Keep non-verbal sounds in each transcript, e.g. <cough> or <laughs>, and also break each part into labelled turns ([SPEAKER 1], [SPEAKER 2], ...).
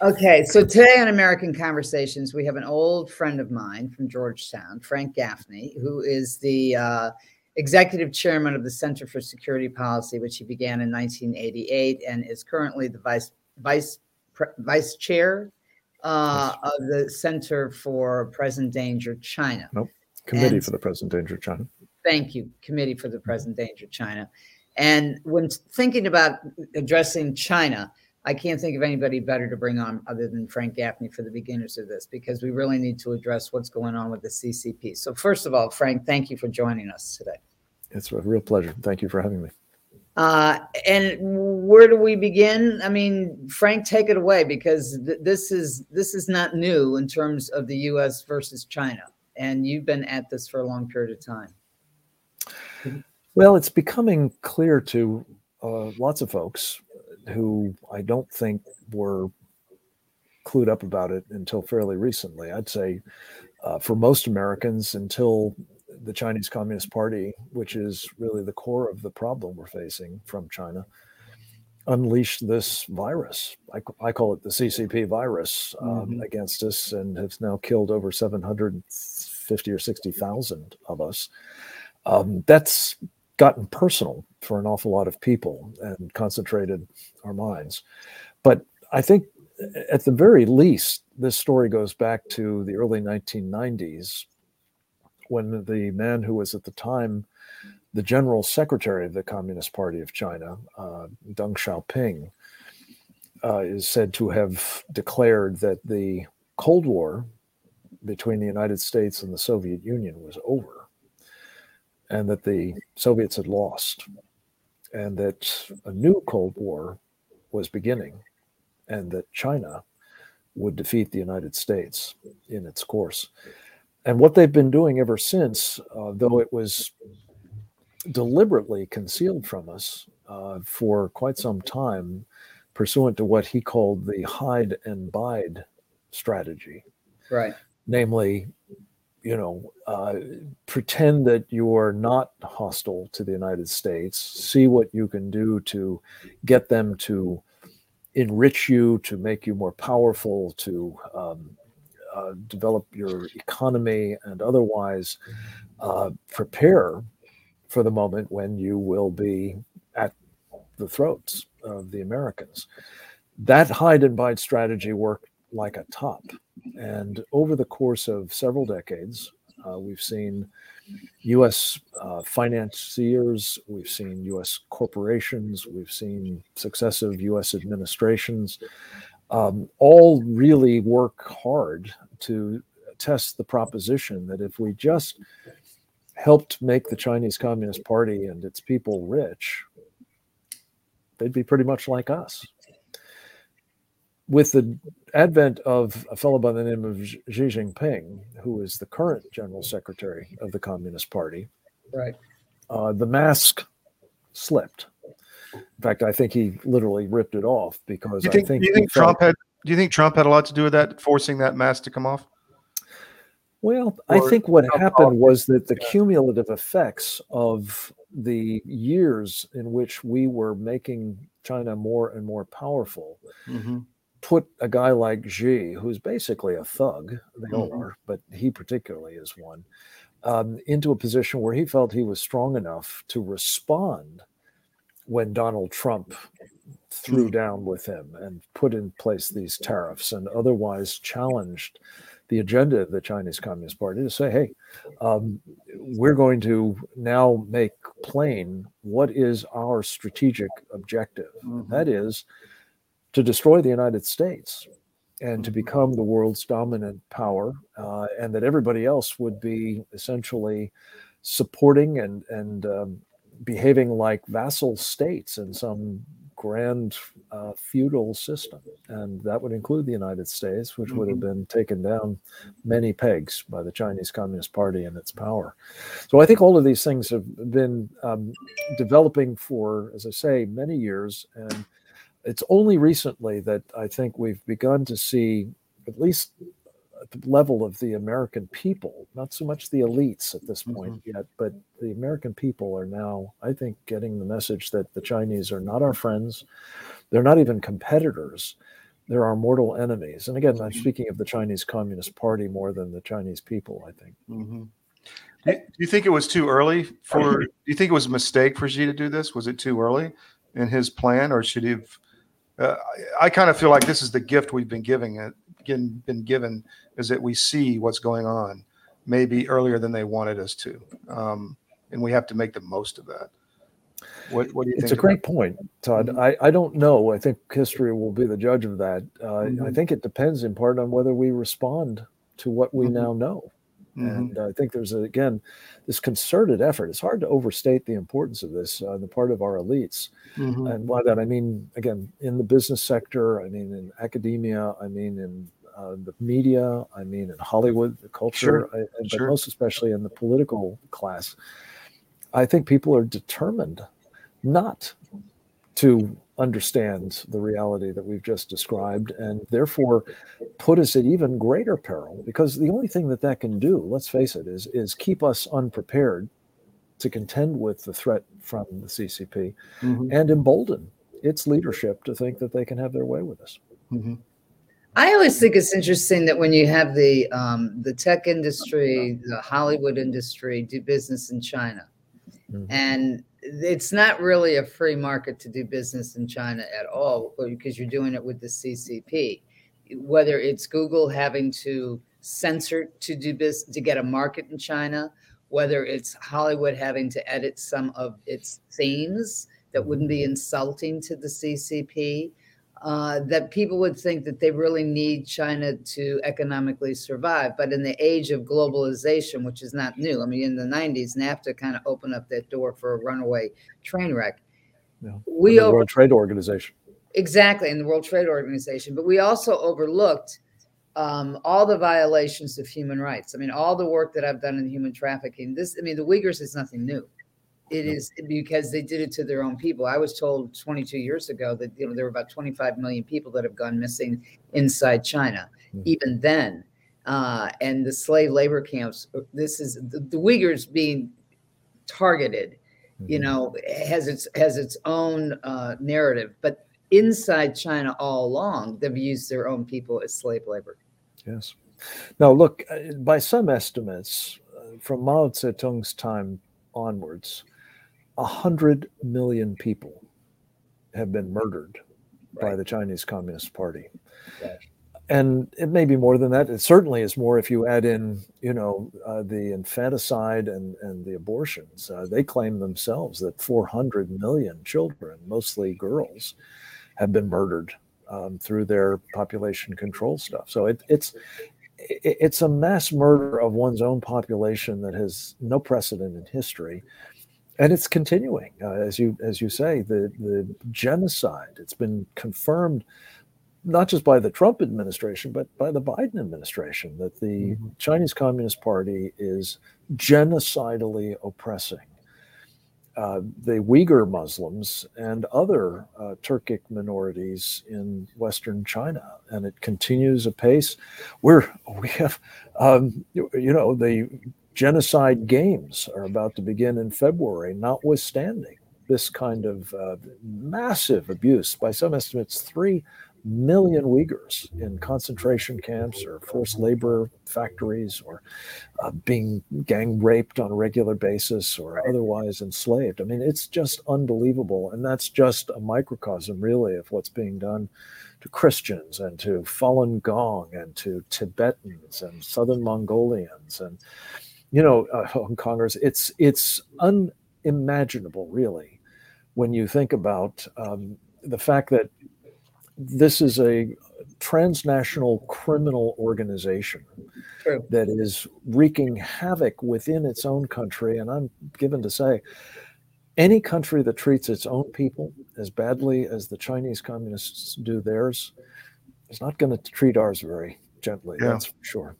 [SPEAKER 1] Okay, so today on American Conversations, we have an old friend of mine from Georgetown, Frank Gaffney, who is the uh, executive chairman of the Center for Security Policy, which he began in 1988, and is currently the vice vice vice chair uh, of the Center for Present Danger China.
[SPEAKER 2] Nope, Committee and, for the Present Danger China.
[SPEAKER 1] Thank you, Committee for the Present Danger China. And when thinking about addressing China, I can't think of anybody better to bring on other than Frank Gaffney for the beginners of this because we really need to address what's going on with the CCP. So, first of all, Frank, thank you for joining us today.
[SPEAKER 2] It's a real pleasure. Thank you for having me.
[SPEAKER 1] Uh, and where do we begin? I mean, Frank, take it away because th- this is this is not new in terms of the U.S. versus China, and you've been at this for a long period of time.
[SPEAKER 2] Well, it's becoming clear to uh, lots of folks who I don't think were clued up about it until fairly recently. I'd say uh, for most Americans, until the Chinese Communist Party, which is really the core of the problem we're facing from China, unleashed this virus. I, I call it the CCP virus um, mm-hmm. against us and has now killed over 750 or 60,000 of us. Um, that's gotten personal for an awful lot of people and concentrated our minds. But I think at the very least, this story goes back to the early 1990s when the man who was at the time the general secretary of the Communist Party of China, uh, Deng Xiaoping, uh, is said to have declared that the Cold War between the United States and the Soviet Union was over and that the Soviets had lost and that a new Cold War was beginning and that China would defeat the United States in its course and what they've been doing ever since, uh, though it was deliberately concealed from us uh, for quite some time, pursuant to what he called the hide and bide strategy.
[SPEAKER 1] Right.
[SPEAKER 2] Namely, you know, uh, pretend that you are not hostile to the United States, see what you can do to get them to enrich you, to make you more powerful, to um, uh, develop your economy and otherwise uh, prepare for the moment when you will be at the throats of the Americans. That hide and bide strategy worked like a top. And over the course of several decades, uh, we've seen US uh, financiers, we've seen US corporations, we've seen successive US administrations um, all really work hard to test the proposition that if we just helped make the Chinese Communist Party and its people rich, they'd be pretty much like us. With the advent of a fellow by the name of Xi Jinping, who is the current general secretary of the Communist Party,
[SPEAKER 1] right,
[SPEAKER 2] uh, the mask slipped. In fact, I think he literally ripped it off because
[SPEAKER 3] you think,
[SPEAKER 2] I think.
[SPEAKER 3] Do you think Trump felt, had? Do you think Trump had a lot to do with that, forcing that mask to come off?
[SPEAKER 2] Well, or, I think what happened was that the cumulative effects of the years in which we were making China more and more powerful mm-hmm. Put a guy like Xi, who's basically a thug, they all mm-hmm. are, but he particularly is one, um, into a position where he felt he was strong enough to respond when Donald Trump threw mm. down with him and put in place these tariffs and otherwise challenged the agenda of the Chinese Communist Party to say, hey, um, we're going to now make plain what is our strategic objective. Mm-hmm. That is to destroy the United States and to mm-hmm. become the world's dominant power, uh, and that everybody else would be essentially supporting and and um, behaving like vassal states in some grand uh, feudal system. And that would include the United States, which mm-hmm. would have mm-hmm. been taken down many pegs by the Chinese Communist Party and its power. So I think all of these things have been um, developing for, as I say, many years. And it's only recently that I think we've begun to see at least at the level of the American people, not so much the elites at this point mm-hmm. yet, but the American people are now, I think, getting the message that the Chinese are not our friends. They're not even competitors. They're our mortal enemies. And again, I'm speaking of the Chinese Communist Party more than the Chinese people, I think.
[SPEAKER 3] Mm-hmm. Do you think it was too early for? <laughs> Do you think it was a mistake for Xi to do this? Was it too early in his plan, or should he have? Uh, I, I kind of feel like this is the gift we've been giving it, been, been given, is that we see what's going on, maybe earlier than they wanted us to, um, and we have to make the most of that. What, what do you
[SPEAKER 2] it's
[SPEAKER 3] think?
[SPEAKER 2] a great point, Todd.
[SPEAKER 3] Mhm.
[SPEAKER 2] I, I don't know. I think history will be the judge of that. Uh, I
[SPEAKER 3] Mhm.
[SPEAKER 2] think it depends in part on whether we respond to what we
[SPEAKER 3] Mhm.
[SPEAKER 2] now know.
[SPEAKER 3] Mhm.
[SPEAKER 2] And I think there's, a, again, this concerted effort. It's hard to overstate the importance of this on the part of our elites.
[SPEAKER 3] Mhm.
[SPEAKER 2] And by that, I mean, again, in the business sector, I mean, in academia, I mean, in uh, the media, I mean, in Hollywood, the culture,
[SPEAKER 3] Sure.
[SPEAKER 2] I, but
[SPEAKER 3] Sure.
[SPEAKER 2] most especially in the political class. I think people are determined not to understand the reality that we've just described and therefore put us at even greater peril because the only thing that that can do let's face it is is keep us unprepared to contend with the threat from the CCP
[SPEAKER 3] Mhm.
[SPEAKER 2] and embolden its leadership to think that they can have their way with us.
[SPEAKER 3] Mhm.
[SPEAKER 1] I always think it's interesting that when you have the um, the tech industry, the Hollywood industry do business in China,
[SPEAKER 2] Mhm.
[SPEAKER 1] and it's not really a free market to do business in China at all because you're doing it with the CCP. Whether it's Google having to censor to do business to get a market in China, whether it's Hollywood having to edit some of its themes that wouldn't be insulting to the CCP uh, that people would think that they really need China to economically survive. But in the age of globalization, which is not new, I mean, in the 90s, NAFTA kind of opened up that door for a runaway train wreck.
[SPEAKER 2] Yeah.
[SPEAKER 1] We
[SPEAKER 2] the
[SPEAKER 1] over,
[SPEAKER 2] World Trade Organization.
[SPEAKER 1] exactly in the World Trade Organization, but we also overlooked um, all the violations of human rights. I mean, all the work that I've done in human trafficking. This, I mean, the Uyghurs is nothing new. It is because they did it to their own people. I was told 22 years ago that you know there were about 25 million people that have gone missing inside China.
[SPEAKER 2] Mhm.
[SPEAKER 1] Even then, uh, and the slave labor camps. This is the, the Uyghurs being targeted. You
[SPEAKER 2] Mhm.
[SPEAKER 1] know, has its has its own uh, narrative, but inside China all along, they've used their own people as slave labor.
[SPEAKER 2] Yes. Now, look, uh, by some estimates, uh, from Mao Zedong's time onwards, a hundred million people have been murdered by the Chinese Communist Party.
[SPEAKER 1] Right.
[SPEAKER 2] And it may be more than that. It certainly is more if you add in, you know, uh, the infanticide and, and the abortions. Uh, they claim themselves that 400 million children, mostly girls, have been murdered um, through their population control stuff. So it, it's it, it's a mass murder of one's own population that has no precedent in history, and it's continuing. Uh, as you as you say, the the genocide. It's been confirmed not just by the Trump administration, but by the Biden administration that the
[SPEAKER 3] Mhm.
[SPEAKER 2] Chinese Communist Party is genocidally oppressing uh, the Uyghur Muslims and other uh, Turkic minorities in Western China, and it continues apace. We're we have, um, you know, the genocide games are about to begin in February, notwithstanding this kind of uh, massive abuse. By some estimates, three million Uyghurs in concentration camps or forced labor factories or uh, being gang raped on a regular basis or otherwise enslaved. I mean, it's just unbelievable. And that's just a microcosm, really, of what's being done to Christians and to Falun Gong and to Tibetans and Southern Mongolians and, you know, uh, <laughs> Hong Kongers. It's, it's unimaginable, really, when you think about um, the fact that this is a transnational criminal organization
[SPEAKER 1] True.
[SPEAKER 2] that is wreaking havoc within its own country. And I'm given to say, any country that treats its own people as badly as the Chinese communists do theirs is not going to treat ours very gently.
[SPEAKER 3] Yeah.
[SPEAKER 2] That's for sure.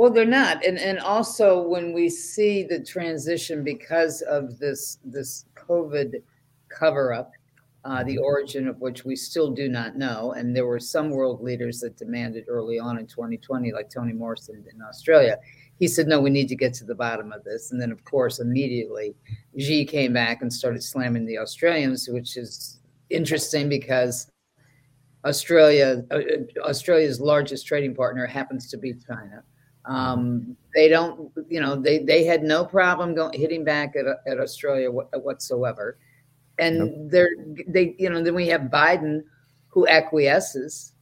[SPEAKER 1] Well, they're not, and and also when we see the transition because of this this COVID cover up, uh, the origin of which we still do not know, and there were some world leaders that demanded early on in 2020, like Tony Morrison in Australia. He said, "No, we need to get to the bottom of this," and then, of course, immediately Xi came back and started slamming the Australians, which is interesting because Australia, uh, uh, Australia's largest trading partner happens to be China. Um, they don't, you know, they they had no problem going hitting back at, at Australia whatsoever, and nope. they're they, you know, then we have Biden who acquiesces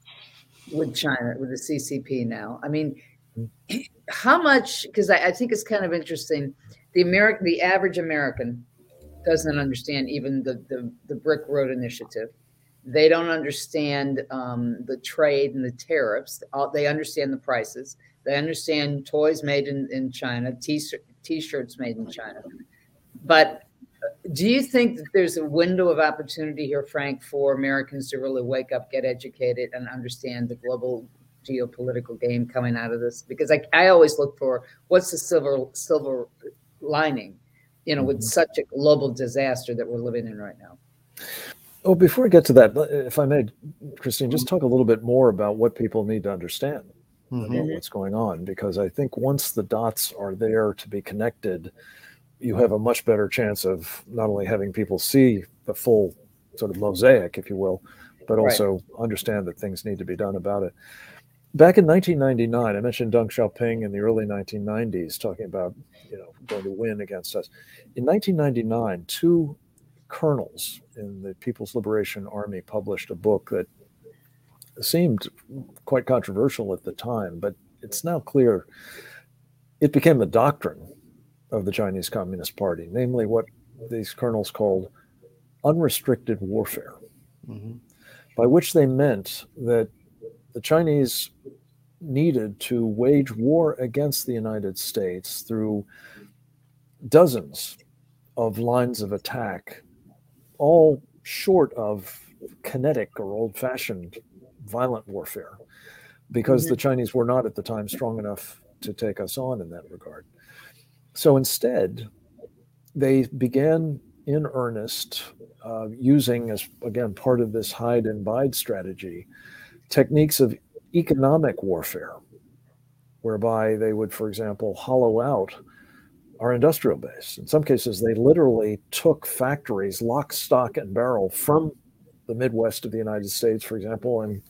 [SPEAKER 1] with China with the CCP now. I mean, how much? Because I, I think it's kind of interesting. The American, the average American, doesn't understand even the the, the Brick Road Initiative they don't understand um, the trade and the tariffs. They understand the prices. They understand toys made in, in China, t shirts made in China. But uh, do you think that there's a window of opportunity here, Frank, for Americans to really wake up, get educated, and understand the global geopolitical game coming out of this? Because I, I always look for what's the silver silver lining, you know, with mm-hmm. such a global disaster that we're living in right now.
[SPEAKER 2] Oh, before we get to that, if I may, Christine, just talk a little bit more about what people need to understand mm-hmm. about what's going on, because I think once the dots are there to be connected, you have a much better chance of not only having people see the full sort of mosaic, if you will, but also right. understand that things need to be done about it. Back in 1999, I mentioned Deng Xiaoping in the early 1990s talking about, you know, going to win against us. In 1999, two colonels in the People's Liberation Army published a book that seemed quite controversial at the time, but it's now clear it became the doctrine of the Chinese Communist Party, namely what these colonels called unrestricted warfare, mm-hmm. by which they meant that the Chinese needed to wage war against the United States through dozens of lines of attack all short of kinetic or old fashioned violent warfare because mm-hmm. the Chinese were not at the time strong enough to take us on in that regard. So instead, they began in earnest uh, using, as again, part of this hide and bide strategy, techniques of economic warfare, whereby they would, for example, hollow out our industrial base. In some cases, they literally took factories, lock, stock, and barrel from the Midwest of the United States, for example, and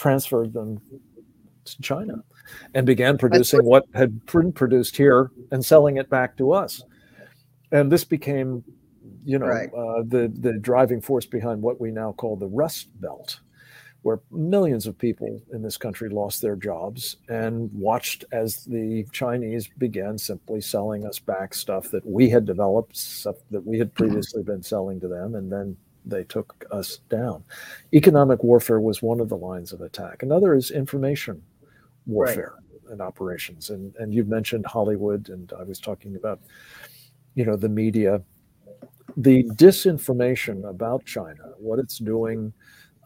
[SPEAKER 2] transferred them to China and began producing what had been produced here and selling it back to us. And this became, you know, right. uh, the the driving force behind what we now call the Rust Belt where millions of people in this country lost their jobs and watched as the Chinese began simply selling us back stuff that we had developed, stuff that we had <clears throat> previously been selling to them, and then they took us down. Economic warfare was one of the lines of attack. Another is information warfare right. and operations. And and you've mentioned Hollywood, and I was talking about, you know, the media, the disinformation about China, what it's doing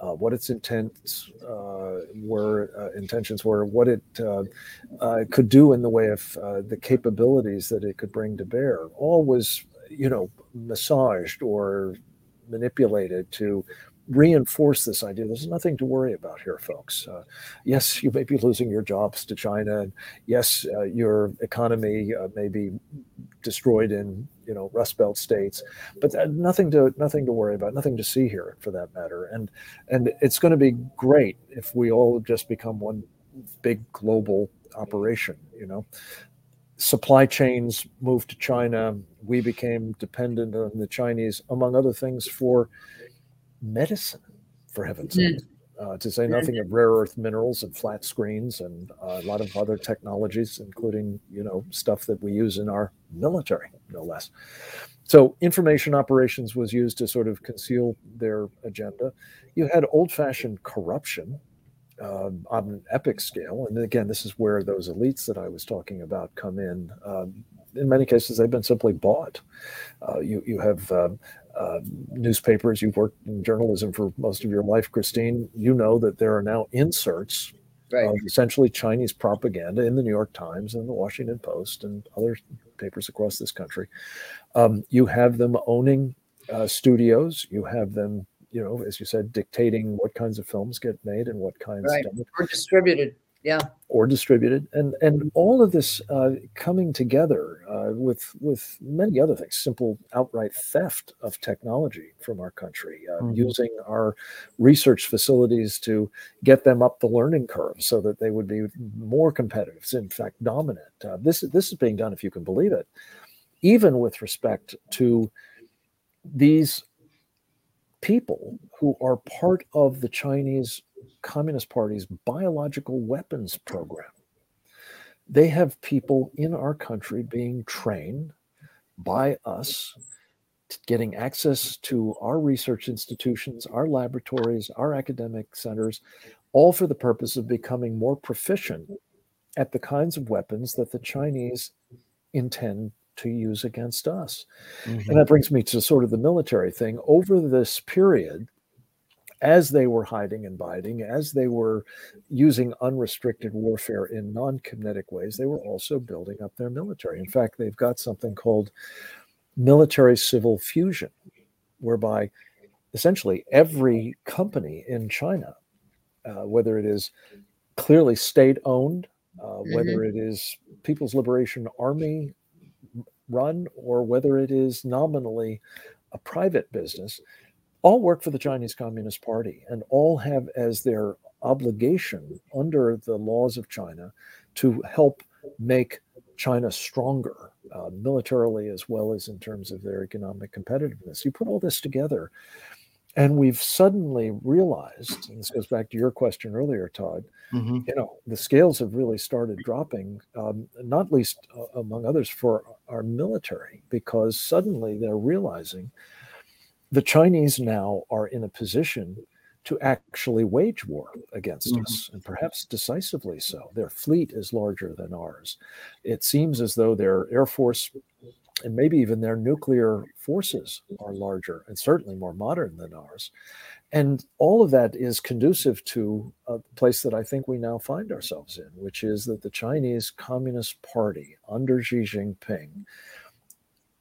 [SPEAKER 2] uh, what its intents uh, were, uh, intentions were, what it uh, uh, could do in the way of uh, the capabilities that it could bring to bear. All was, you know, massaged or manipulated to reinforce this idea. There's nothing to worry about here folks. Uh, yes you may be losing your jobs to china and yes uh, your economy uh, may be destroyed in you know rust belt states but nothing to nothing to worry about nothing to see here for that matter. And and it's going to be great if we all just become one big global operation you know supply chains moved to china we became dependent on the chinese among other things for medicine, for heaven's sake. Uh, to say nothing of rare earth minerals and flat screens and uh, a lot of other technologies, including you know stuff that we use in our military, no less. So information operations was used to sort of conceal their agenda. You had old-fashioned corruption uh, on an epic scale, and again, this is where those elites that I was talking about come in. Um, in many cases, they've been simply bought. Uh, you you have um, uh, newspapers, you've worked in journalism for most of your life, Christine, you know that there are now inserts right. of essentially Chinese propaganda in the New York Times and the Washington Post and other papers across this country. Um, you have them owning uh, studios. You have them, you know, as you said, dictating what kinds of films get made and what kinds
[SPEAKER 1] right. don't. Or distributed. yeah
[SPEAKER 2] or distributed and and all of this uh, coming together uh, with with many other things simple outright theft of technology from our country uh, mm-hmm. using our research facilities to get them up the learning curve so that they would be more competitive in fact dominant uh, this is this is being done if you can believe it even with respect to these people who are part of the Chinese Communist Party's biological weapons program. They have people in our country being trained by us, getting access to our research institutions, our laboratories, our academic centers, all for the purpose of becoming more proficient at the kinds of weapons that the Chinese intend to use against us. Mm-hmm. And that brings me to sort of the military thing. Over this period, as they were hiding and biding, as they were using unrestricted warfare in non kinetic ways, they were also building up their military. In fact, they've got something called military civil fusion, whereby essentially every company in China, uh, whether it is clearly state owned, uh, mm-hmm. whether it is People's Liberation Army run or whether it is nominally a private business, all work for the Chinese Communist Party and all have as their obligation under the laws of China to help make China stronger uh, militarily as well as in terms of their economic competitiveness. You put all this together, and we've suddenly realized, and this goes back to your question earlier, Todd, mm-hmm. you know, the scales have really started dropping, um, not least uh, among others for our military, because suddenly they're realizing the Chinese now are in a position to actually wage war against mm-hmm. us, and perhaps decisively so. Their fleet is larger than ours. It seems as though their air force and maybe even their nuclear forces are larger and certainly more modern than ours. And all of that is conducive to a place that I think we now find ourselves in, which is that the Chinese Communist Party under Xi Jinping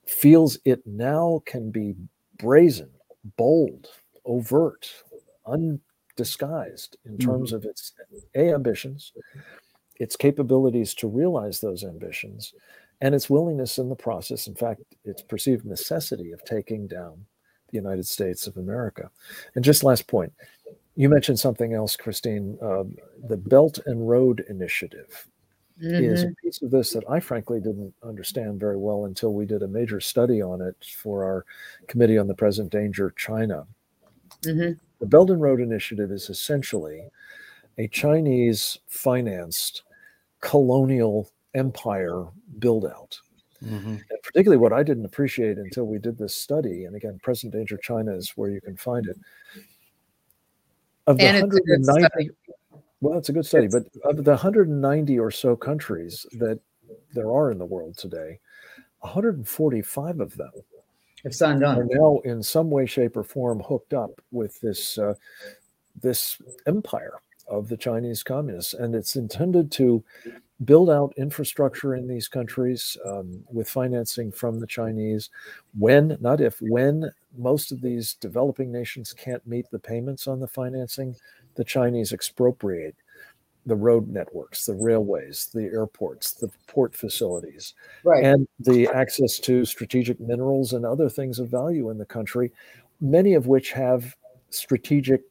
[SPEAKER 2] feels it now can be brazen, bold, overt, undisguised in terms mm-hmm. of its A, ambitions, its capabilities to realize those ambitions, and its willingness in the process, in fact, its perceived necessity of taking down the United States of America. And just last point, you mentioned something else, Christine. Uh, the Belt and Road Initiative mm-hmm. is a mm-hmm. piece of this that I frankly didn't understand very well until we did a major study on it for our Committee on the Present Danger China. Mm-hmm. The Belt and Road Initiative is essentially a Chinese financed colonial empire build out. Mm-hmm. And particularly what I didn't appreciate until we did this study, and again, Present Danger China is where you can find it. Of the and 190, well, it's a good study, but of the 190 or so countries that there are in the world today, 145 of them
[SPEAKER 1] have signed on.
[SPEAKER 2] are now in some way, shape, or form hooked up with this uh, this empire of the Chinese communists, and it's intended to build out infrastructure in these countries um, with financing from the Chinese. When, not if, when most of these developing nations can't meet the payments on the financing, the Chinese expropriate the road networks, the railways, the airports, the port facilities, right. and the access to strategic minerals and other things of value in the country, many of which have strategic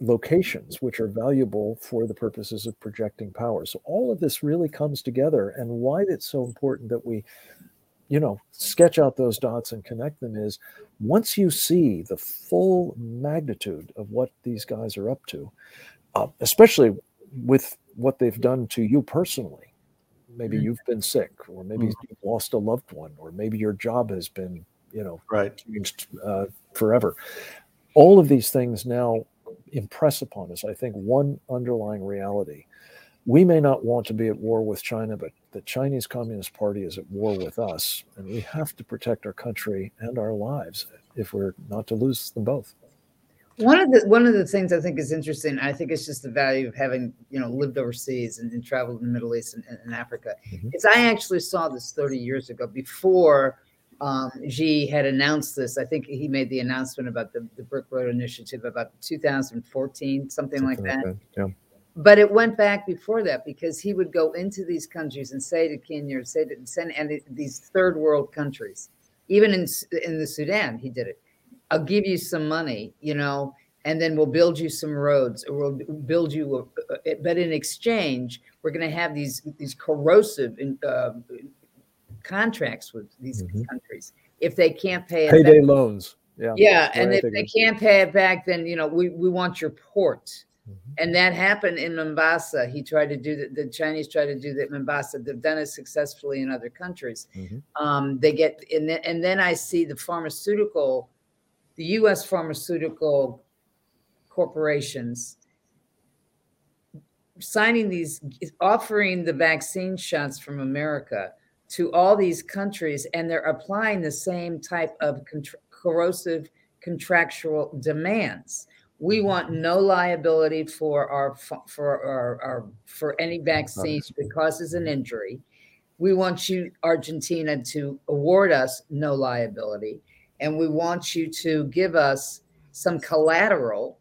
[SPEAKER 2] locations which are valuable for the purposes of projecting power. So all of this really comes together and why it's so important that we you know sketch out those dots and connect them is once you see the full magnitude of what these guys are up to uh, especially with what they've done to you personally maybe mm-hmm. you've been sick or maybe mm-hmm. you've lost a loved one or maybe your job has been you know
[SPEAKER 3] right
[SPEAKER 2] changed uh, forever all of these things now impress upon us, I think, one underlying reality. We may not want to be at war with China, but the Chinese Communist Party is at war with us, and we have to protect our country and our lives if we're not to lose them both.
[SPEAKER 1] One of the one of the things I think is interesting, I think it's just the value of having you know lived overseas and, and traveled in the Middle East and, and Africa. Mm-hmm. Is I actually saw this 30 years ago before um, Xi had announced this. I think he made the announcement about the, the Brick Road Initiative about 2014, something, something like that. Like that. Yeah. But it went back before that because he would go into these countries and say to Kenya, say to send and these third world countries, even in in the Sudan, he did it. I'll give you some money, you know, and then we'll build you some roads or we'll build you a, but in exchange we're going to have these these corrosive uh, contracts with these mm-hmm. countries. If they can't pay
[SPEAKER 2] payday back, loans
[SPEAKER 1] yeah. Yeah and if they can't pay it back then you know we, we want your port. Mm-hmm. and that happened in mombasa. He tried to do that the chinese tried to do that in mombasa. They've done it successfully in other countries. Mm-hmm. um, they get and then, and then i see the pharmaceutical the us pharmaceutical corporations signing these offering the vaccine shots from america to all these countries and they're applying the same type of corrosive contractual demands. We mm-hmm. want no liability for our for our, our for any vaccines that causes an injury. We want you argentina to award us no liability and we want you to give us some collateral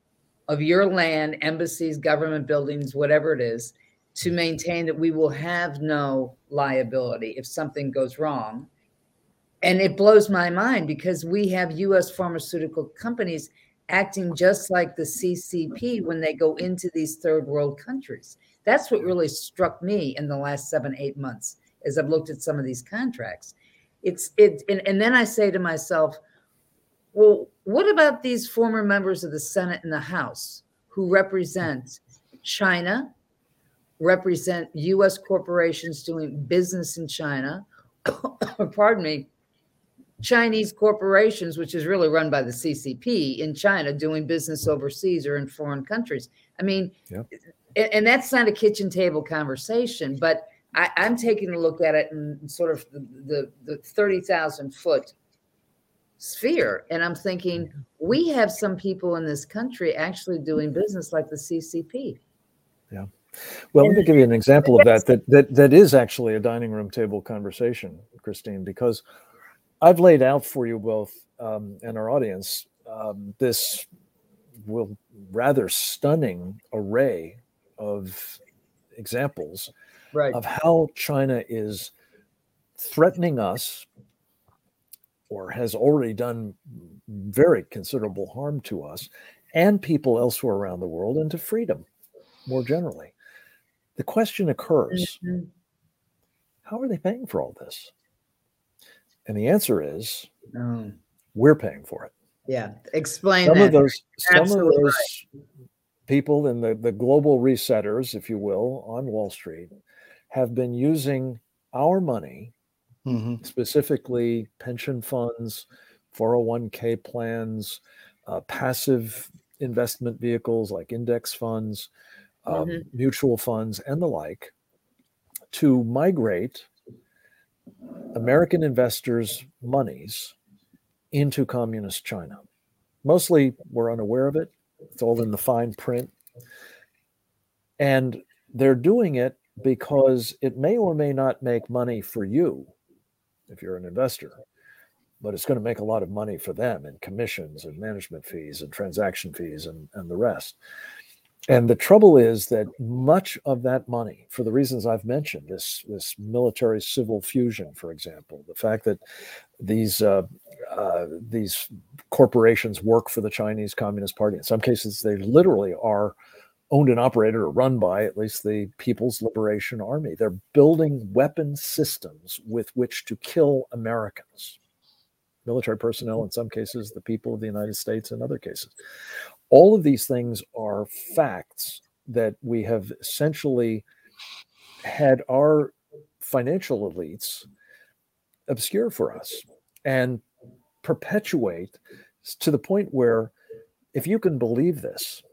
[SPEAKER 1] of your land, embassies, government buildings, whatever it is, to maintain that we will have no liability if something goes wrong. And it blows my mind because we have US pharmaceutical companies acting just like the CCP when they go into these third world countries. That's what really struck me in the last seven, eight months as I've looked at some of these contracts. It's it, and, and then I say to myself, well, what about these former members of the Senate and the House who represent China, represent U.S. corporations doing business in China? <coughs> pardon me, Chinese corporations, which is really run by the CCP in China, doing business overseas or in foreign countries. I mean, yeah. and that's not a kitchen table conversation, but I, am taking a look at it in sort of the, the, the 30,000 foot sphere. And I'm thinking, mm-hmm. we have some people in this country actually doing business like the CCP.
[SPEAKER 2] Yeah. Well, let me give you an example of that, that that that is actually a dining room table conversation, Christine, because I've laid out for you both um, and our audience um, this will rather stunning array of examples right. of how China is threatening us or has already done very considerable harm to us and people elsewhere around the world and to freedom more generally. The question occurs mm-hmm. how are they paying for all this? And the answer is oh. we're paying for it.
[SPEAKER 1] Yeah, explain
[SPEAKER 2] some
[SPEAKER 1] that.
[SPEAKER 2] of those. Absolutely some of those right. people in the the global resetters, if you will, on Wall Street, have been using our money mm-hmm. specifically pension funds, 401k plans, uh, passive investment vehicles like index funds, um, mm-hmm. mutual funds, and the like, to migrate American investors' monies into communist China. Mostly we're unaware of it. It's all in the fine print. And they're doing it because it may or may not make money for you if you're an investor. But it's going to make a lot of money for them in commissions and management fees and transaction fees and, and the rest. And the trouble is that much of that money, for the reasons I've mentioned, this this military civil fusion, for example, the fact that these uh, uh, these corporations work for the Chinese Communist Party, in some cases they literally are owned and operated or run by at least the People's Liberation Army. They're building weapon systems with which to kill Americans, military personnel in some cases, the people of the United States in other cases. All of these things are facts that we have essentially had our financial elites obscure for us and perpetuate to the point where, if you can believe this,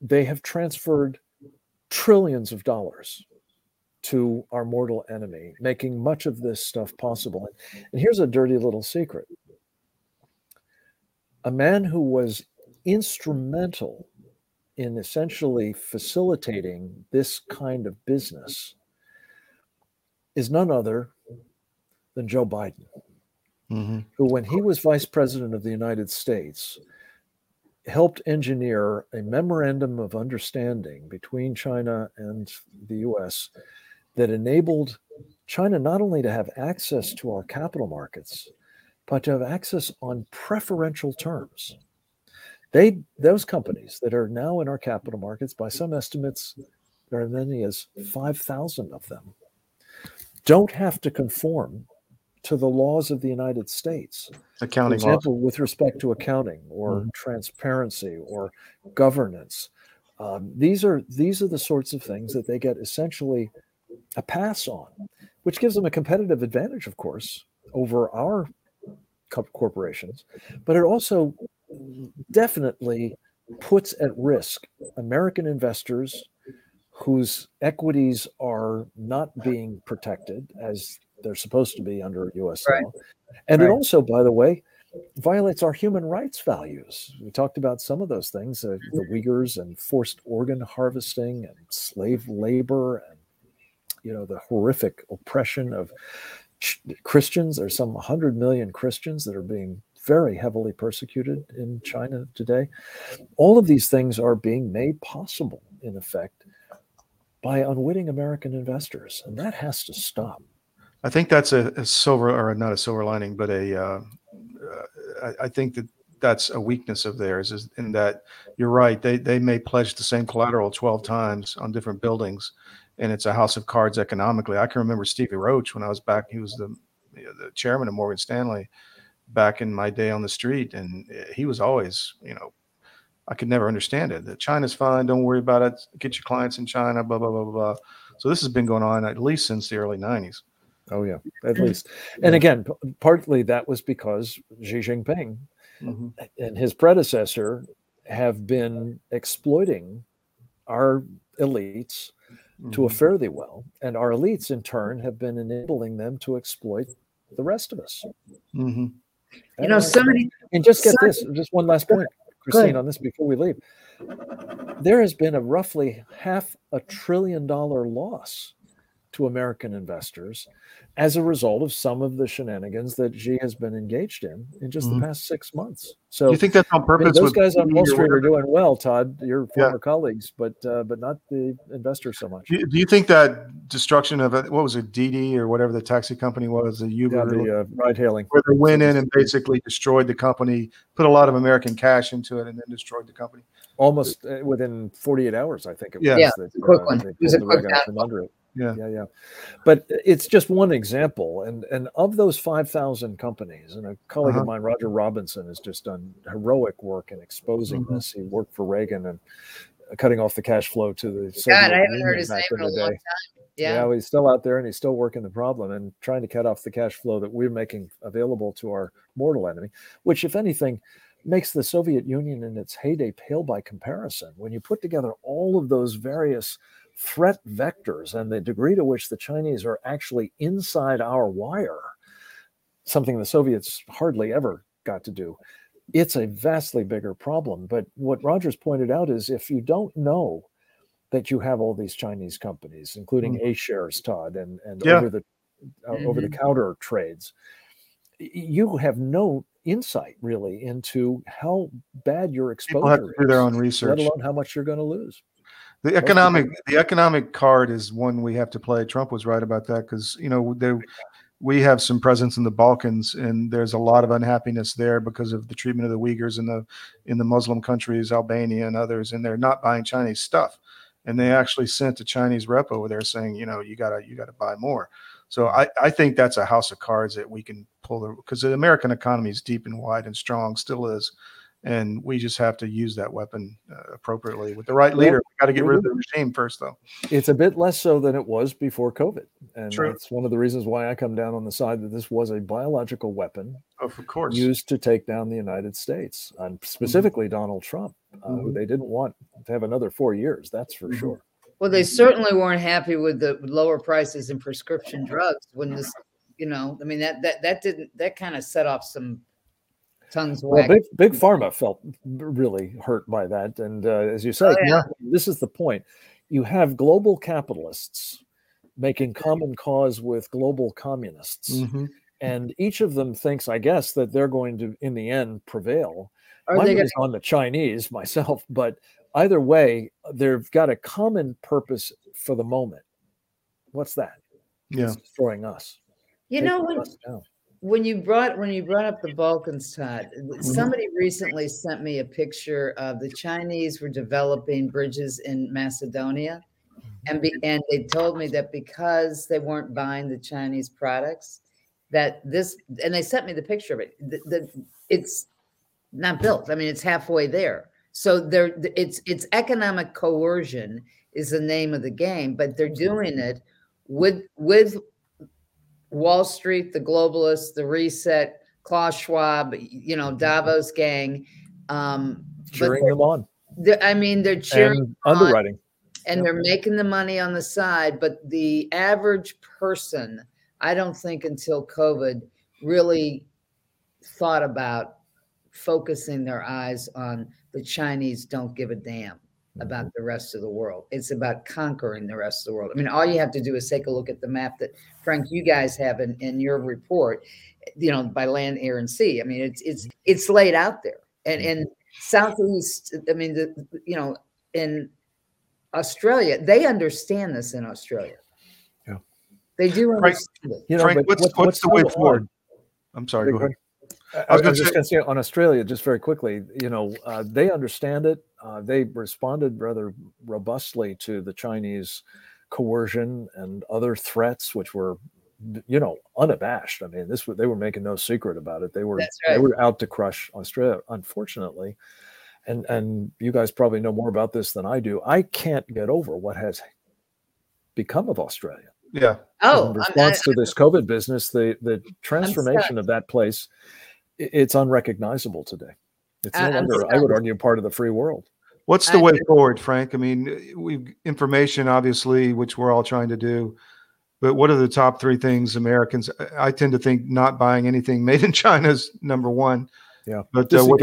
[SPEAKER 2] they have transferred trillions of dollars to our mortal enemy, making much of this stuff possible. And here's a dirty little secret a man who was instrumental in essentially facilitating this kind of business is none other than Joe Biden, mm-hmm. who, when he was vice president of the United States, helped engineer a memorandum of understanding between China and the US that enabled China not only to have access to our capital markets, but to have access on preferential terms. They those companies that are now in our capital markets, by some estimates, there are many as 5,000 of them, don't have to conform to the laws of the United States.
[SPEAKER 3] Accounting
[SPEAKER 2] For example, laws. with respect to accounting or mm-hmm. transparency or governance. Um, these are these are the sorts of things that they get essentially a pass on, which gives them a competitive advantage, of course, over our corporations. But it also definitely puts at risk American investors whose equities are not being protected as they're supposed to be under U.S. Right. law. And right. it also, by the way, violates our human rights values. We talked about some of those things uh, the Uyghurs and forced organ harvesting and slave labor and you know the horrific oppression of Christians. There's some 100 million Christians that are being very heavily persecuted in China today. All of these things are being made possible, in effect, by unwitting American investors, and that has to stop.
[SPEAKER 3] I think that's a, a silver, or not a silver lining, but a. Uh, uh, I, I think that that's a weakness of theirs, is in that you're right. They they may pledge the same collateral 12 times on different buildings, and it's a house of cards economically. I can remember Stevie Roach when I was back. He was the you know, the chairman of Morgan Stanley back in my day on the street, and he was always, you know, I could never understand it. That China's fine, don't worry about it. Get your clients in China, blah blah blah blah. So this has been going on at least since the early '90s.
[SPEAKER 2] Oh yeah, at least. And again, partly that was because Xi Jinping mm-hmm. and his predecessor have been exploiting our elites mm-hmm. to a mm-hmm. fairly well, and our elites in turn have been enabling them to exploit the rest of us.
[SPEAKER 1] Mm-hmm. You know, somebody
[SPEAKER 2] and just get this, just one last point, Christine, on this before we leave. There has been a roughly half a trillion dollar loss to American investors as a result of some of the shenanigans that Xi has been engaged in in just mm-hmm. the past six months. So
[SPEAKER 3] Do you think that's on purpose?
[SPEAKER 2] those guys on Wall Street are doing well, Todd. Your former yeah. colleagues, but uh, but not the investors so much.
[SPEAKER 3] Do you, do you think that destruction of what was it, Didi or whatever the taxi company was, the Uber,
[SPEAKER 2] yeah, the uh, ride hailing,
[SPEAKER 3] where they went in and basically destroyed the company, put a lot of American cash into it, and then destroyed the company
[SPEAKER 2] almost uh, within 48 hours. I think
[SPEAKER 1] it was. Yeah, yeah that, quick uh, one. It was a quick under it
[SPEAKER 2] yeah yeah yeah but it's just one example and and of those 5000 companies and a colleague uh-huh. of mine roger robinson has just done heroic work in exposing mm-hmm. this he worked for reagan and cutting off the cash flow to the
[SPEAKER 1] Soviet God, I haven't heard his name in a long time. Yeah.
[SPEAKER 2] yeah, he's still out there and he's still working the problem and trying to cut off the cash flow that we're making available to our mortal enemy, which, if anything, makes the Soviet Union in its heyday pale by comparison. When you put together all of those various threat vectors and the degree to which the Chinese are actually inside our wire, something the Soviets hardly ever got to do, it's a vastly bigger problem. But what Rogers pointed out is if you don't know that you have all these Chinese companies, including mm-hmm. A shares, Todd, and, and yeah. over the uh, mm-hmm. over the counter trades, you have no insight really into how bad your exposure People have to
[SPEAKER 3] do their own research,
[SPEAKER 2] let alone how much you're going to lose.
[SPEAKER 3] The economic the economic card is one we have to play. Trump was right about that because you know there, we have some presence in the Balkans and there's a lot of unhappiness there because of the treatment of the Uyghurs in the in the Muslim countries, Albania and others, and they're not buying Chinese stuff. And they actually sent a Chinese rep over there saying, you know, you gotta you gotta buy more. So I, I think that's a house of cards that we can pull because the American economy is deep and wide and strong, still is and we just have to use that weapon uh, appropriately with the right leader. Well, we got to get rid of the regime first, though.
[SPEAKER 2] It's a bit less so than it was before COVID, and True. that's one of the reasons why I come down on the side that this was a biological weapon,
[SPEAKER 3] of course,
[SPEAKER 2] used to take down the United States, and specifically mm-hmm. Donald Trump, uh, mm-hmm. who they didn't want to have another four years. That's for mm-hmm. sure.
[SPEAKER 1] Well, they certainly weren't happy with the lower prices in prescription drugs when this, you know, I mean that that that didn't that kind of set off some tongues
[SPEAKER 2] well, big, big pharma felt really hurt by that and uh, as you say oh, yeah. this is the point you have global capitalists making common cause with global communists mm-hmm. and each of them thinks i guess that they're going to in the end prevail my money's gonna... on the Chinese myself, but either way, they've got a common purpose for the moment. What's that?
[SPEAKER 3] Yeah,
[SPEAKER 2] it's destroying us.
[SPEAKER 1] You know when, when you brought when you brought up the Balkans, Todd, mm-hmm. somebody recently sent me a picture of the Chinese were developing bridges in Macedonia, and be, and they told me that because they weren't buying the Chinese products, that this and they sent me the picture of it. The, the, it's not built. I mean, it's halfway there. So there, it's it's economic coercion is the name of the game, but they're doing it with with Wall Street, the globalists, the reset, Klaus Schwab, you know, Davos gang. Um,
[SPEAKER 2] cheering them on.
[SPEAKER 1] I mean, they're cheering
[SPEAKER 2] and underwriting.
[SPEAKER 1] and yep. they're making the money on the side, but the average person, I don't think until COVID really thought about focusing their eyes on the Chinese don't give a damn about mm-hmm. the rest of the world. It's about conquering the rest of the world. I mean, all you have to do is take a look at the map that Frank, you guys have in, in your report, you know, by land, air, and sea. I mean, it's it's it's laid out there. And and southeast, I mean, the you know, in Australia, they understand this in Australia.
[SPEAKER 2] Yeah.
[SPEAKER 1] They do understand
[SPEAKER 3] Frank, it. You know, Frank, what's, what's, what's, the way forward? I'm sorry, go ahead.
[SPEAKER 2] I was, I was just going to say on Australia, just very quickly, you know, uh, they understand it. Uh, they responded rather robustly to the Chinese coercion and other threats, which were, you know, unabashed. I mean, this they were making no secret about it. They were right. they were out to crush Australia. Unfortunately, and and you guys probably know more about this than I do. I can't get over what has become of Australia.
[SPEAKER 3] Yeah.
[SPEAKER 1] Oh,
[SPEAKER 2] in response I, to this COVID business, the the transformation of that place it's unrecognizable today. It's no longer, I would argue, part of the free world.
[SPEAKER 3] What's the way forward, Frank? I mean, we've information, obviously, which we're all trying to do. But what are the top three things Americans? I tend to think not buying anything <laughs> made in China is number one.
[SPEAKER 2] Yeah, but uh, what,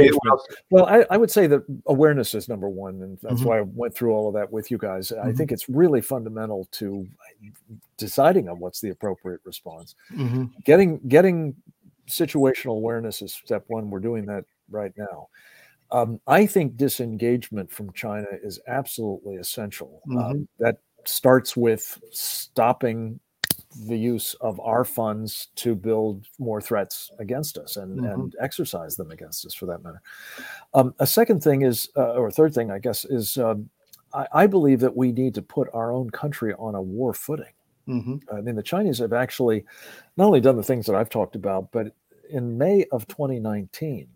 [SPEAKER 2] well, I, I, would say that awareness is number one, and that's mm-hmm. why I went through all of that with you guys. Mm-hmm. I think it's really fundamental to deciding on what's the appropriate response. Mm-hmm. Getting getting situational awareness is step one. We're doing that right now. Um, I think disengagement from China is absolutely essential. Um, mm-hmm. Um, that starts with stopping the use of our funds to build more threats against us and, mm-hmm. and exercise them against us for that matter. Um, a second thing is, uh, or third thing, I guess, is um, I, I, believe that we need to put our own country on a war footing. Mm-hmm. I mean, the Chinese have actually not only done the things that I've talked about, but in May of 2019,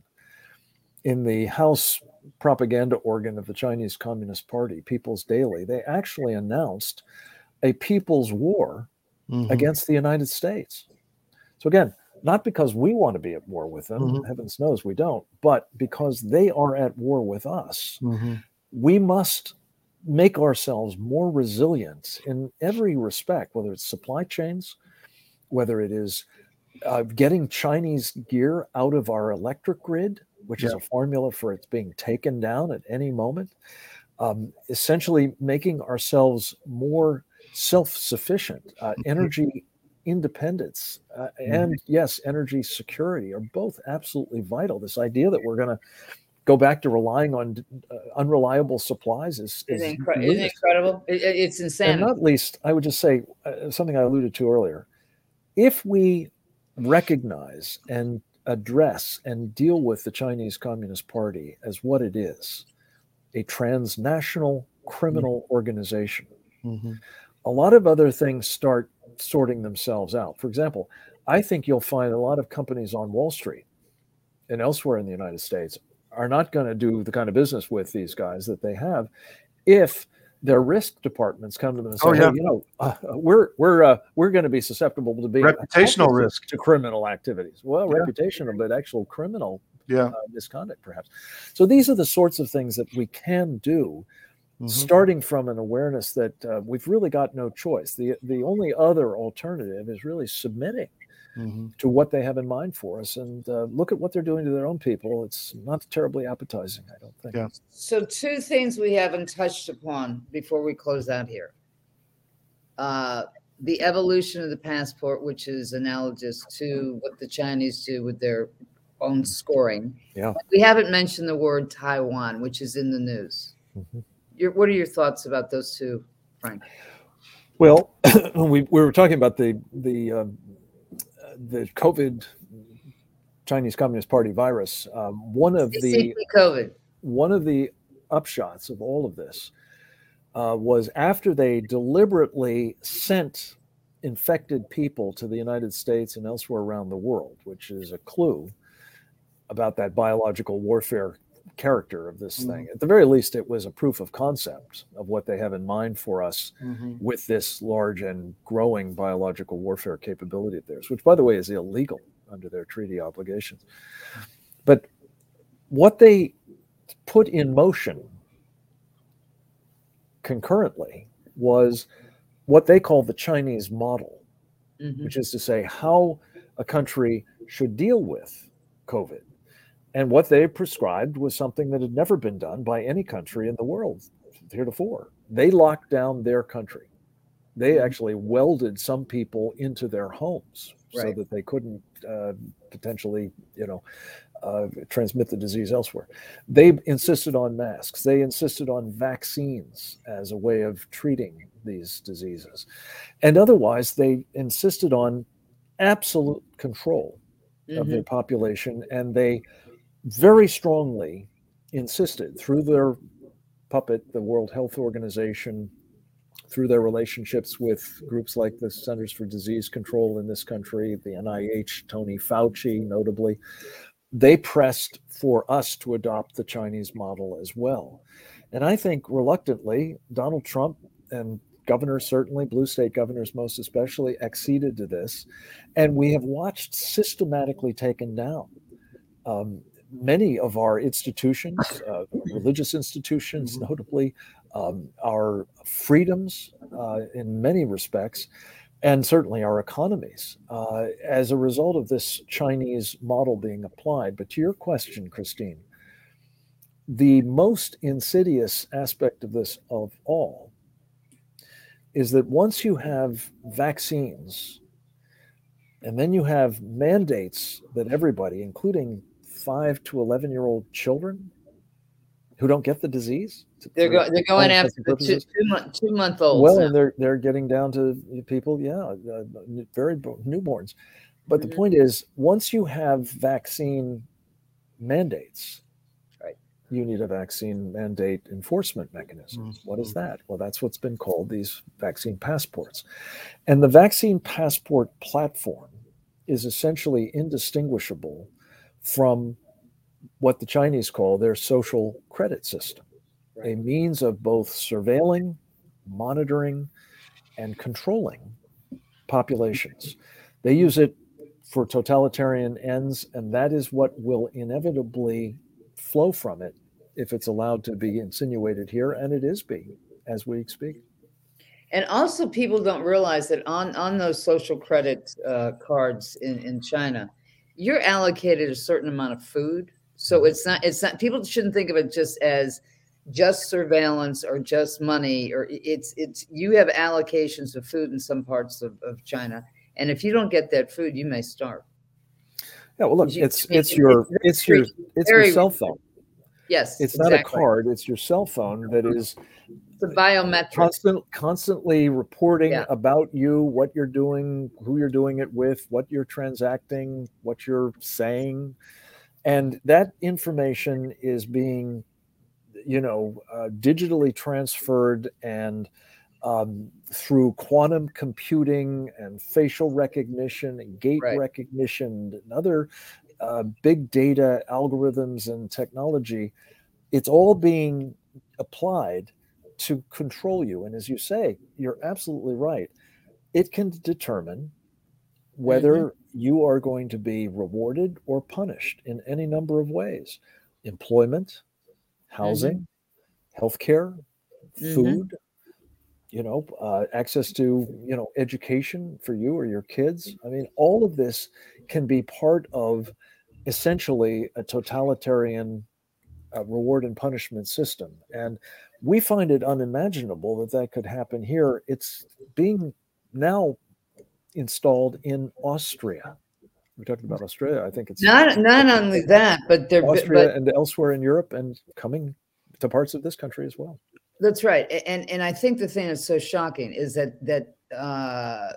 [SPEAKER 2] in the House propaganda organ of the Chinese Communist Party, People's Daily, they actually announced a people's war mm-hmm. against the United States. So, again, not because we want to be at war with them, mm-hmm. heavens knows we don't, but because they are at war with us. Mm-hmm. We must make ourselves more resilient in every respect, whether it's supply chains, whether it is uh, getting Chinese gear out of our electric grid, which yeah. is a formula for it's being taken down at any moment, um, essentially making ourselves more self sufficient, uh, mm-hmm. energy independence, uh, mm-hmm. and yes, energy security are both absolutely vital. This idea that we're going to go back to relying on uh, unreliable supplies is,
[SPEAKER 1] is incre- isn't incredible. It, it's insane.
[SPEAKER 2] And not least, I would just say uh, something I alluded to earlier. If we recognize and address and deal with the Chinese Communist Party as what it is a transnational criminal mm-hmm. organization. Mm-hmm. A lot of other things start sorting themselves out. For example, I think you'll find a lot of companies on Wall Street and elsewhere in the United States are not going to do the kind of business with these guys that they have if their risk departments come to them and say, oh, yeah. hey, you know, uh, we're we're uh, we're going to be susceptible to being
[SPEAKER 3] reputational risk
[SPEAKER 2] to criminal activities. Well, yeah. reputational, but actual criminal
[SPEAKER 3] yeah. uh,
[SPEAKER 2] misconduct, perhaps. So these are the sorts of things that we can do, mm-hmm. starting from an awareness that uh, we've really got no choice. the The only other alternative is really submitting mm-hmm. to what they have in mind for us. And uh, look at what they're doing to their own people. It's not terribly appetizing, I don't think.
[SPEAKER 3] Yeah.
[SPEAKER 1] So, two things we haven't touched upon before we close out here. Uh, the evolution of the passport, which is analogous to what the Chinese do with their own scoring.
[SPEAKER 2] Yeah.
[SPEAKER 1] We haven't mentioned the word Taiwan, which is in the news. Mm-hmm. Your, what are your thoughts about those two, Frank?
[SPEAKER 2] Well, <coughs> we, we were talking about the the um, the COVID Chinese Communist Party virus. Um, one of the
[SPEAKER 1] COVID.
[SPEAKER 2] One of the upshots of all of this uh, was after they deliberately sent infected people to the United States and elsewhere around the world, which is a clue about that biological warfare character of this mm-hmm. thing. At the very least, it was a proof of concept of what they have in mind for us mm-hmm. with this large and growing biological warfare capability of theirs, which, by the way, is illegal under their treaty obligations. But what they put in motion concurrently was what they call the Chinese model, mm-hmm. which is to say how a country should deal with COVID. And what they prescribed was something that had never been done by any country in the world heretofore. They locked down their country. They mm-hmm. actually welded some people into their homes right. so that they couldn't uh, potentially, you know, uh, transmit the disease elsewhere. They insisted on masks. They insisted on vaccines as a way of treating these diseases. And otherwise, they insisted on absolute control mm-hmm. of their mm-hmm. population. And they very strongly insisted through their puppet, the World Health Organization, through their relationships with groups like the Centers for Disease Control in this country, the NIH, Tony Fauci, notably, they pressed for us to adopt the Chinese model as well. And I think reluctantly, Donald Trump and governors, certainly, blue state governors most especially, acceded to this. And we have watched systematically taken down. Um, many of our institutions, <laughs> uh, religious institutions, mm-hmm. notably, um, our freedoms uh, in many respects, and certainly our economies uh, as a result of this Chinese model being applied. But to your question, Christine, the most insidious aspect of this of all is that once you have vaccines and then you have mandates that everybody, including five to 11 year old children who don't get the disease.
[SPEAKER 1] They're, go, they're going after the two, two, month, two month olds.
[SPEAKER 2] Well, now. and they're, they're getting down to people, yeah, uh, very newborns. But mm-hmm. the point is, once you have vaccine mandates,
[SPEAKER 1] right.
[SPEAKER 2] you need a vaccine mandate enforcement mechanism. Mm-hmm. What is that? Well, that's what's been called these vaccine passports. And the vaccine passport platform is essentially indistinguishable from what the Chinese call their social credit system, right. a means of both surveilling, monitoring, and controlling populations. They use it for totalitarian ends, and that is what will inevitably flow from it if it's allowed to be insinuated here, and it is being as we speak.
[SPEAKER 1] And also, people don't realize that on on those social credit uh, cards in in China, you're allocated a certain amount of food. So mm-hmm. it's not, it's not, people shouldn't think of it just as just surveillance or just money or it's, it's, you have allocations of food in some parts of, of China. And if you don't get that food, you may starve.
[SPEAKER 2] Yeah, well, look, it's it's your it's your it's your cell phone.
[SPEAKER 1] Yes,
[SPEAKER 2] it's exactly. not a card; it's your cell phone that is
[SPEAKER 1] the biometric
[SPEAKER 2] constant, constantly reporting yeah. about you what you're doing who you're doing it with what you're transacting what you're saying and that information is being you know uh, digitally transferred and um, through quantum computing and facial recognition and gait right. recognition and other uh, big data algorithms and technology it's all being applied to control you. And as you say, you're absolutely right. It can determine whether mm-hmm. you are going to be rewarded or punished in any number of ways employment, housing, mm-hmm. healthcare, mm-hmm. food. You know, uh, access to you know education for you or your kids. I mean, all of this can be part of essentially a totalitarian uh, reward and punishment system. And we find it unimaginable that that could happen here. It's being now installed in Austria. We're talking about Australia. I think it's
[SPEAKER 1] not not only that, but they're
[SPEAKER 2] Austria
[SPEAKER 1] but,
[SPEAKER 2] and elsewhere in Europe and coming to parts of this country as well.
[SPEAKER 1] That's right, and and I think the thing that's so shocking is that that uh,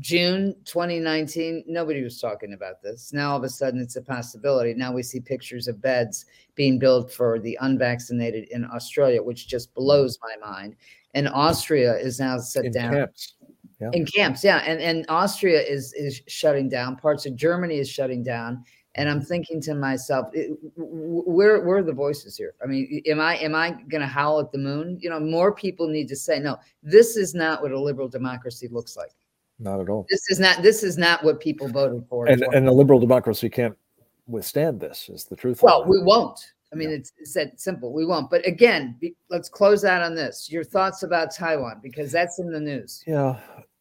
[SPEAKER 1] June 2019, nobody was talking about this. Now all of a sudden it's a possibility. Now we see pictures of beds being built for the unvaccinated in Australia, which just blows my mind. And Austria is now set
[SPEAKER 2] in
[SPEAKER 1] down.
[SPEAKER 2] Camps. Yeah.
[SPEAKER 1] In camps, yeah, and and Austria is is shutting down. Parts of Germany is shutting down, and I'm mm-hmm. thinking to myself, where where are the voices here? I mean, am I am I going to howl at the moon? You know, more people need to say, no, this is not what a liberal democracy looks like.
[SPEAKER 2] Not at all.
[SPEAKER 1] This is not this is not what people voted for.
[SPEAKER 2] And and a liberal democracy can't withstand this. Is the truth?
[SPEAKER 1] Well, we won't. I mean, yeah. it's, it's that simple. We won't. But again, be, let's close out on this. Your thoughts about Taiwan, because that's in the news.
[SPEAKER 2] Yeah.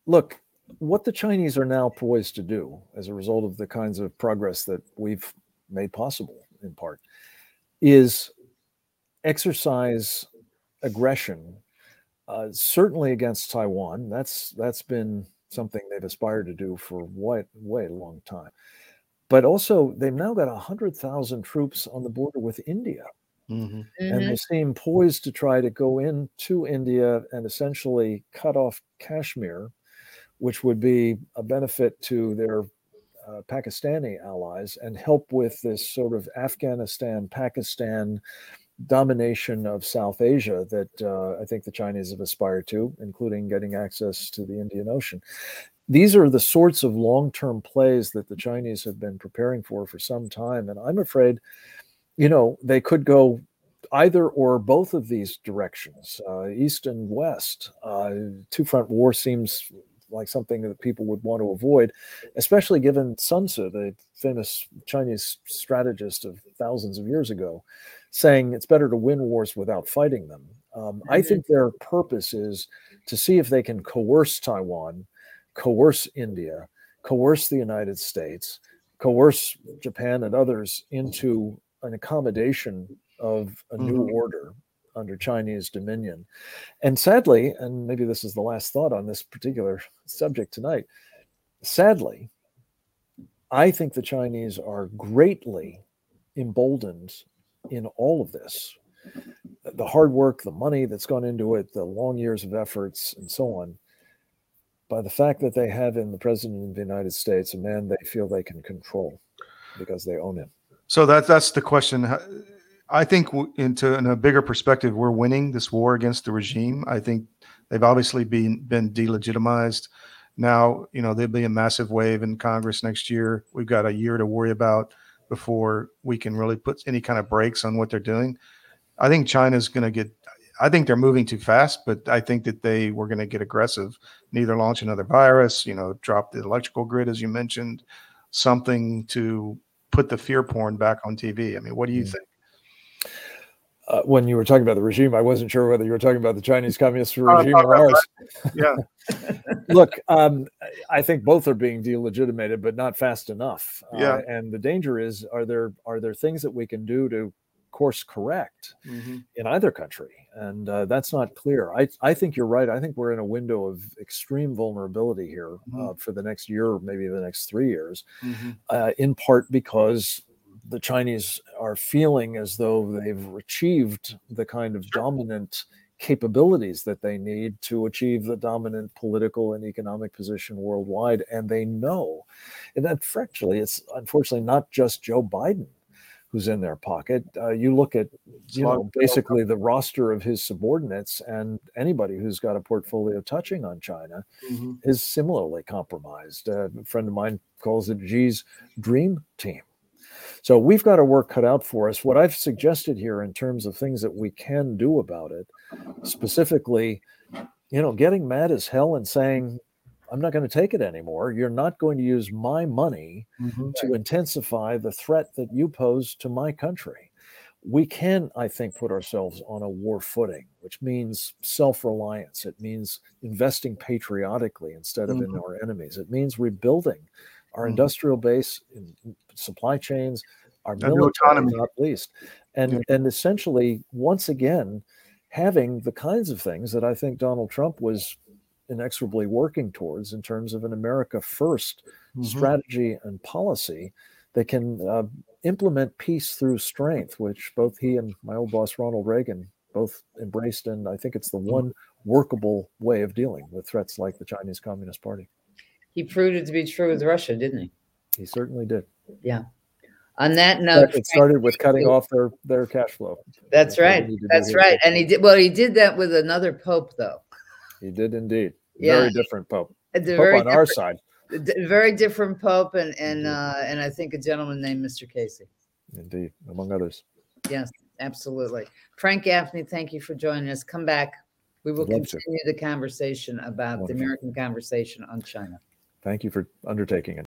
[SPEAKER 2] Look, what the Chinese are now poised to do as a result of the kinds of progress that we've made possible in part is exercise aggression uh, certainly against Taiwan. That's that's been something they've aspired to do for way way a long time. But also, they've now got hundred thousand troops on the border with India, mm-hmm. Mm-hmm. and they seem poised to try to go into India and essentially cut off Kashmir which would be a benefit to their uh, Pakistani allies and help with this sort of Afghanistan, Pakistan domination of South Asia that uh, I think the Chinese have aspired to, including getting access to the Indian Ocean. These are the sorts of long term plays that the Chinese have been preparing for for some time. And I'm afraid, you know, they could go either or both of these directions, uh, east and west. Uh, two front war seems like something that people would want to avoid, especially given Sun Tzu, the famous Chinese strategist of thousands of years ago, saying it's better to win wars without fighting them. Um, I mm-hmm. think their purpose is to see if they can coerce Taiwan, coerce India, coerce the United States, coerce Japan and others into an accommodation of a new mm-hmm. order under Chinese dominion. And sadly, and maybe this is the last thought on this particular <laughs> subject tonight, sadly, I think the Chinese are greatly emboldened in all of this. The hard work, the money that's gone into it, the long years of efforts, and so on, by the fact that they have in the President of the United States a man they feel they can control because they own him.
[SPEAKER 3] So that, that's the question I think into in a bigger perspective, we're winning this war against the regime. I think they've obviously been been delegitimized. Now, you know, there'll be a massive wave in Congress next year. We've got a year to worry about before we can really put any kind of brakes on what they're doing. I think China's going to get. I think they're moving too fast, but I think that they were going to get aggressive. Neither launch another virus, you know, drop the electrical grid as you mentioned, something to put the fear porn back on TV. I mean, what do you mm-hmm. think?
[SPEAKER 2] Uh, when you were talking about the regime, I wasn't sure whether you were talking about the Chinese Communist oh, regime or ours.
[SPEAKER 3] Yeah. <laughs>
[SPEAKER 2] Look, um, I think both are being delegitimated, but not fast enough.
[SPEAKER 3] Uh, yeah.
[SPEAKER 2] Uh, and the danger is: are there are there things that we can do to course correct mm-hmm. in either country? And uh, that's not clear. I I think you're right. I think we're in a window of extreme vulnerability here mm-hmm. Uh, for the next year, maybe the next three years, mm-hmm. Uh, in part because the Chinese are feeling as though they've achieved the kind of dominant capabilities that they need to achieve the dominant political and economic position worldwide. And they know. And that, frankly, it's unfortunately not just Joe Biden who's in their pocket. Uh, you look at, you know, basically the roster of his subordinates, and anybody who's got a portfolio touching on China mm-hmm. is similarly compromised. Uh, a friend of mine calls it Xi's dream team. So we've got our work cut out for us. What I've suggested here in terms of things that we can do about it, specifically, you know, getting mad as hell and saying, I'm not going to take it anymore. You're not going to use my money mm-hmm. to intensify the threat that you pose to my country. We can, I think, put ourselves on a war footing, which means self reliance. It means investing patriotically instead of mm-hmm. in our enemies. It means rebuilding our mm-hmm. industrial base, supply chains, our and military, not least, and yeah. and essentially once again having the kinds of things that I think Donald Trump was inexorably working towards in terms of an America first
[SPEAKER 3] Mhm.
[SPEAKER 2] strategy and policy that can uh, implement peace through strength, which both he and my old boss Ronald Reagan both embraced, and I think it's the one workable way of dealing with threats like the Chinese Communist Party.
[SPEAKER 1] He proved it to be true with Russia, didn't he?
[SPEAKER 2] He certainly did. Yeah.
[SPEAKER 1] On that note,
[SPEAKER 2] it started with cutting off their their cash flow.
[SPEAKER 1] that's
[SPEAKER 2] That's
[SPEAKER 1] right.
[SPEAKER 2] need to do
[SPEAKER 1] That's right. And he did well. He did that with another pope, though.
[SPEAKER 2] He did indeed. <laughs>
[SPEAKER 1] Yeah.
[SPEAKER 2] Very different pope. Pope on our side,
[SPEAKER 1] very different pope, and and uh, and I think a gentleman named Mr. Casey.
[SPEAKER 2] indeed, among others.
[SPEAKER 1] Yes, absolutely. Frank Gaffney, thank you for joining us. Come back. We will
[SPEAKER 2] I'd to.
[SPEAKER 1] continue the conversation about the American conversation on China.
[SPEAKER 2] Thank you for undertaking it.